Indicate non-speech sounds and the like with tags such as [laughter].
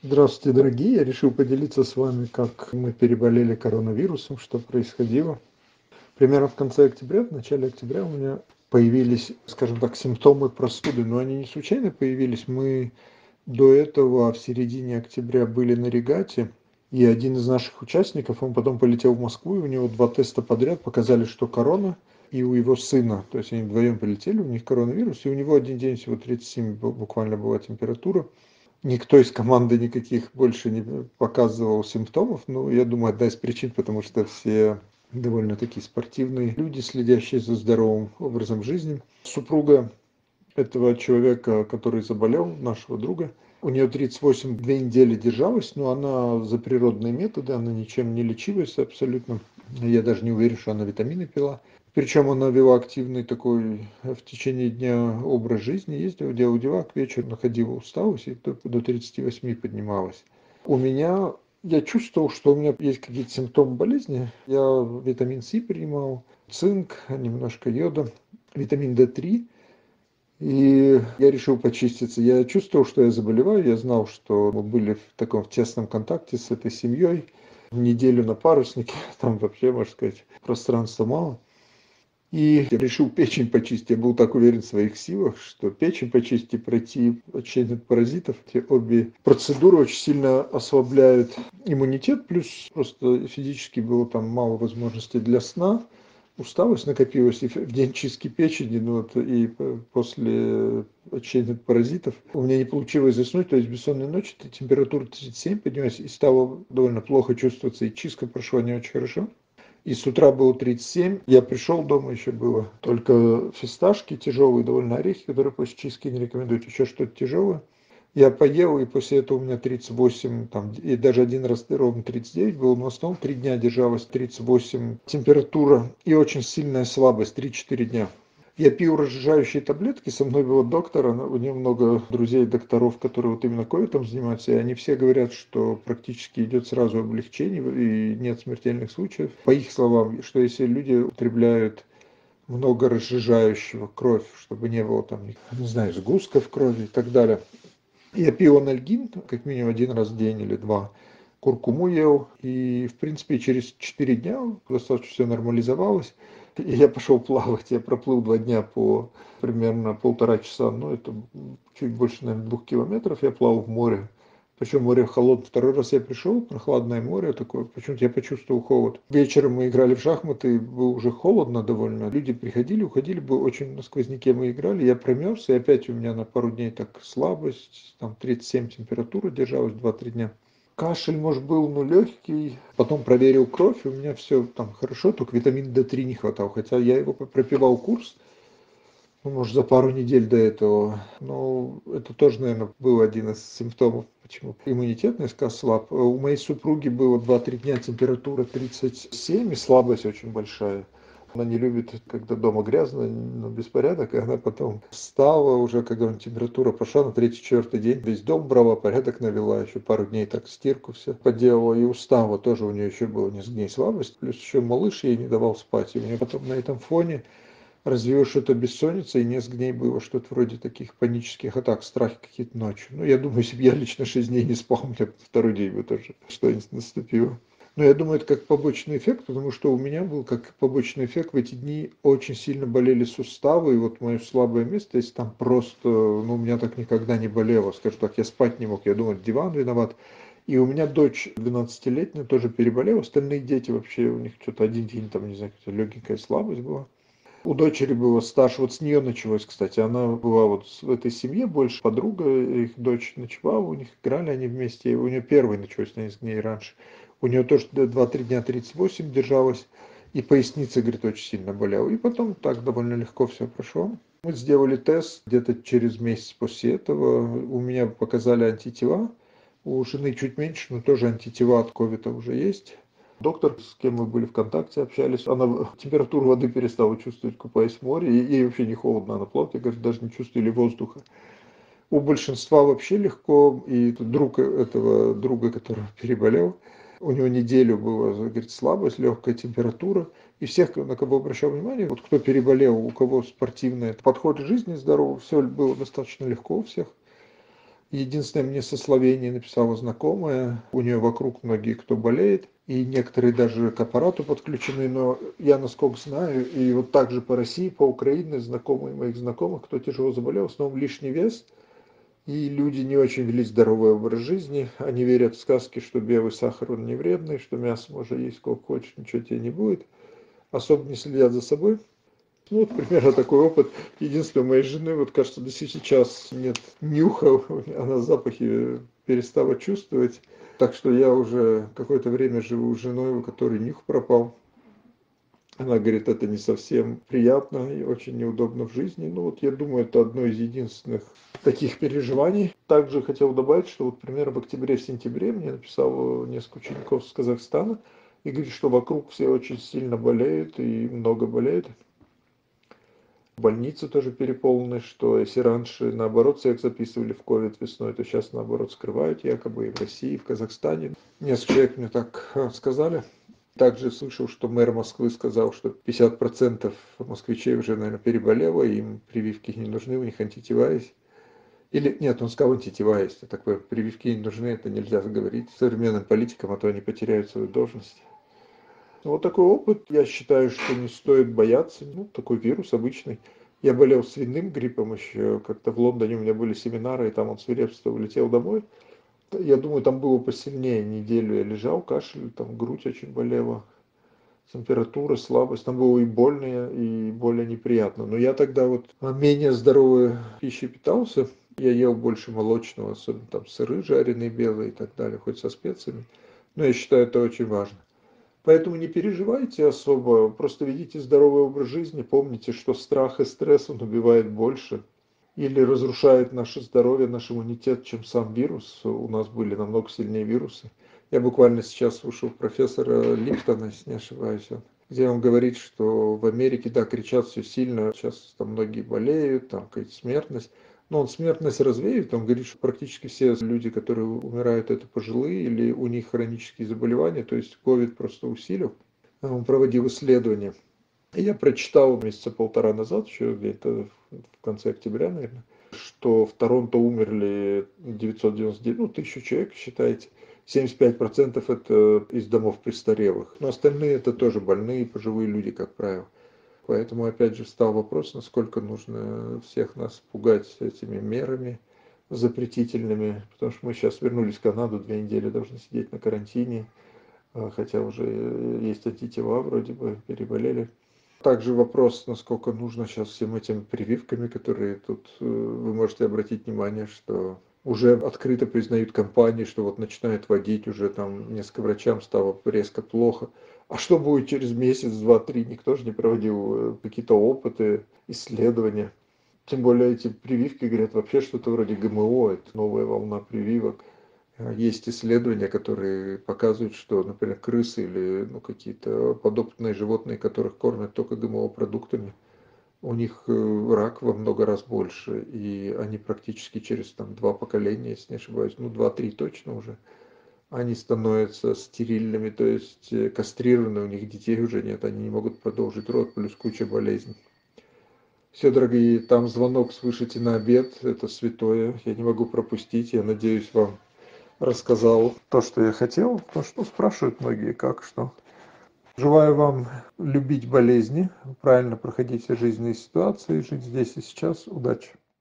Здравствуйте, дорогие! Я решил поделиться с вами, как мы переболели коронавирусом, что происходило. Примерно в конце октября, в начале октября у меня появились, скажем так, симптомы простуды, но они не случайно появились. Мы до этого в середине октября были на регате, и один из наших участников, он потом полетел в Москву, и у него два теста подряд показали, что корона, и у его сына, то есть они вдвоем полетели, у них коронавирус, и у него один день всего 37 буквально была температура. Никто из команды никаких больше не показывал симптомов, но я думаю, одна из причин, потому что все довольно-таки спортивные люди, следящие за здоровым образом жизни. Супруга этого человека, который заболел, нашего друга, у нее 38 две недели держалась, но она за природные методы, она ничем не лечилась абсолютно. Я даже не уверен, что она витамины пила. Причем она вела активный такой в течение дня образ жизни, ездила, делала дела, к вечеру находила усталость и до 38 поднималась. У меня, я чувствовал, что у меня есть какие-то симптомы болезни. Я витамин С принимал, цинк, немножко йода, витамин D3. И я решил почиститься. Я чувствовал, что я заболеваю. Я знал, что мы были в таком тесном контакте с этой семьей. Неделю на паруснике, [laughs] там вообще, можно сказать, пространства мало. И решил печень почистить. Я был так уверен в своих силах, что печень почистить и пройти очищение от паразитов. Эти обе процедуры очень сильно ослабляют иммунитет, плюс просто физически было там мало возможностей для сна. Усталость накопилась и в день чистки печени, ну вот и после очищения от паразитов. У меня не получилось заснуть, то есть бессонная ночь, температура 37 поднялась и стало довольно плохо чувствоваться, и чистка прошла не очень хорошо и с утра было 37. Я пришел, дома еще было только фисташки тяжелые, довольно орехи, которые после чистки не рекомендуют, еще что-то тяжелое. Я поел, и после этого у меня 38, там, и даже один раз ровно 39 было, но в основном 3 дня держалась 38 температура и очень сильная слабость, 3-4 дня я пил разжижающие таблетки, со мной был доктор, у него много друзей докторов, которые вот именно ковидом занимаются, и они все говорят, что практически идет сразу облегчение и нет смертельных случаев. По их словам, что если люди употребляют много разжижающего кровь, чтобы не было там, не знаю, сгустка в крови и так далее. Я пил анальгин как минимум один раз в день или два, куркуму ел, и в принципе через 4 дня достаточно все нормализовалось. И я пошел плавать, я проплыл два дня по примерно полтора часа, ну это чуть больше, наверное, двух километров, я плавал в море. Причем море холодное. Второй раз я пришел, прохладное море такое, почему-то я почувствовал холод. Вечером мы играли в шахматы, было уже холодно довольно. Люди приходили, уходили, было очень на сквозняке мы играли. Я промерз, и опять у меня на пару дней так слабость, там 37 температура держалась 2-3 дня кашель может был ну легкий потом проверил кровь у меня все там хорошо только витамин d3 не хватало хотя я его пропивал курс ну, может за пару недель до этого. Но это тоже наверное был один из симптомов почему иммунитет несколько слаб. У моей супруги было два-три дня температура 37 и слабость очень большая она не любит, когда дома грязно, но беспорядок, и она потом встала уже, когда температура пошла, на третий, четвертый день весь дом брала, порядок навела, еще пару дней так стирку все поделала, и устала, тоже у нее еще было несколько дней слабость, плюс еще малыш ей не давал спать, и у нее потом на этом фоне развилась что-то бессонница, и несколько дней было что-то вроде таких панических атак, страхи какие-то ночью. Ну, я думаю, если бы я лично шесть дней не спал, у меня второй день бы тоже что-нибудь наступило. Но я думаю, это как побочный эффект, потому что у меня был как побочный эффект в эти дни очень сильно болели суставы, и вот мое слабое место, если там просто, ну, у меня так никогда не болело, скажу так, я спать не мог, я думал, диван виноват. И у меня дочь 12-летняя тоже переболела, остальные дети вообще, у них что-то один день, там, не знаю, какая-то легенькая слабость была. У дочери было стаж, вот с нее началось, кстати, она была вот в этой семье больше, подруга, их дочь ночевала, у них играли они вместе, у нее первый началось на несколько дней раньше у нее тоже два-три дня 38 держалась, и поясница, говорит, очень сильно болела. И потом так довольно легко все прошло. Мы сделали тест где-то через месяц после этого. У меня показали антитела. У жены чуть меньше, но тоже антитела от ковида уже есть. Доктор, с кем мы были в контакте, общались, она [laughs] температуру воды перестала чувствовать, купаясь в море. И ей вообще не холодно, она плавает, говорит, даже не чувствовали воздуха. У большинства вообще легко. И друг этого друга, который переболел, у него неделю была, говорит, слабость, легкая температура. И всех, на кого обращал внимание, вот кто переболел, у кого спортивный подход к жизни здоровый, все было достаточно легко у всех. Единственное, мне со Словении написала знакомая, у нее вокруг многие кто болеет, и некоторые даже к аппарату подключены, но я, насколько знаю, и вот также по России, по Украине, знакомые моих знакомых, кто тяжело заболел, в основном лишний вес, и люди не очень вели здоровый образ жизни, они верят в сказки, что белый сахар, он не вредный, что мясо можно есть сколько хочешь, ничего тебе не будет, особо не следят за собой. Ну, вот примерно такой опыт. Единственное, у моей жены, вот кажется, до сейчас нет нюха, [laughs] она запахи перестала чувствовать. Так что я уже какое-то время живу с женой, у которой нюх пропал. Она говорит, это не совсем приятно и очень неудобно в жизни. Ну вот я думаю, это одно из единственных таких переживаний. Также хотел добавить, что вот примерно в октябре-сентябре мне написал несколько учеников с Казахстана и говорит, что вокруг все очень сильно болеют и много болеют больницы тоже переполнены, что если раньше, наоборот, всех записывали в ковид весной, то сейчас, наоборот, скрывают якобы и в России, и в Казахстане. Несколько человек мне так э, сказали. Также слышал, что мэр Москвы сказал, что 50% москвичей уже, наверное, переболело, им прививки не нужны, у них антитела есть. Или нет, он сказал антитела есть. Такое прививки не нужны, это нельзя говорить современным политикам, а то они потеряют свою должность. Вот такой опыт, я считаю, что не стоит бояться. Ну, такой вирус обычный. Я болел свиным гриппом еще, как-то в Лондоне у меня были семинары, и там он свирепствовал, улетел домой. Я думаю, там было посильнее, неделю я лежал, кашель, там грудь очень болела, температура, слабость, там было и больно, и более неприятно. Но я тогда вот менее здоровой пищей питался, я ел больше молочного, особенно там сыры жареные, белые и так далее, хоть со специями. Но я считаю, это очень важно. Поэтому не переживайте особо, просто ведите здоровый образ жизни, помните, что страх и стресс он убивает больше или разрушает наше здоровье, наш иммунитет, чем сам вирус. У нас были намного сильнее вирусы. Я буквально сейчас слушал профессора Липтона, если не ошибаюсь, где он говорит, что в Америке, да, кричат все сильно, сейчас там многие болеют, там какая-то смертность, но он смертность развеет, он говорит, что практически все люди, которые умирают, это пожилые или у них хронические заболевания, то есть ковид просто усилил. Он проводил исследования. Я прочитал месяца полтора назад, еще где-то в конце октября, наверное, что в Торонто умерли 999, ну, тысячу человек, считайте. 75% это из домов престарелых. Но остальные это тоже больные, пожилые люди, как правило. Поэтому опять же встал вопрос, насколько нужно всех нас пугать этими мерами запретительными, потому что мы сейчас вернулись в Канаду, две недели должны сидеть на карантине, а, хотя уже есть антитела, вроде бы переболели. Также вопрос, насколько нужно сейчас всем этим прививками, которые тут, э, вы можете обратить внимание, что уже открыто признают компании, что вот начинают водить, уже там несколько врачам стало резко плохо. А что будет через месяц, два, три? Никто же не проводил э, какие-то опыты, исследования. Тем более эти прививки говорят вообще что-то вроде ГМО, это новая волна прививок. А есть исследования, которые показывают, что, например, крысы или ну, какие-то подопытные животные, которых кормят только ГМО-продуктами, у них э, рак во много раз больше, и они практически через там, два поколения, если не ошибаюсь, ну два-три точно уже, они становятся стерильными, то есть э, кастрированы, у них детей уже нет, они не могут продолжить род, плюс куча болезней. Все, дорогие, там звонок слышите на обед, это святое, я не могу пропустить, я надеюсь, вам рассказал то, что я хотел, потому что спрашивают многие, как, что. Желаю вам любить болезни, правильно проходить все жизненные ситуации, жить здесь и сейчас. Удачи!